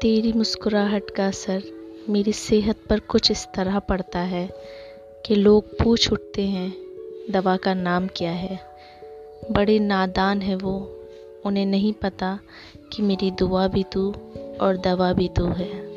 तेरी मुस्कुराहट का असर मेरी सेहत पर कुछ इस तरह पड़ता है कि लोग पूछ उठते हैं, दवा का नाम क्या है? बड़े नादान है वो। उन्हें नहीं पता कि मेरी दुआ भी तू और दवा भी तू है।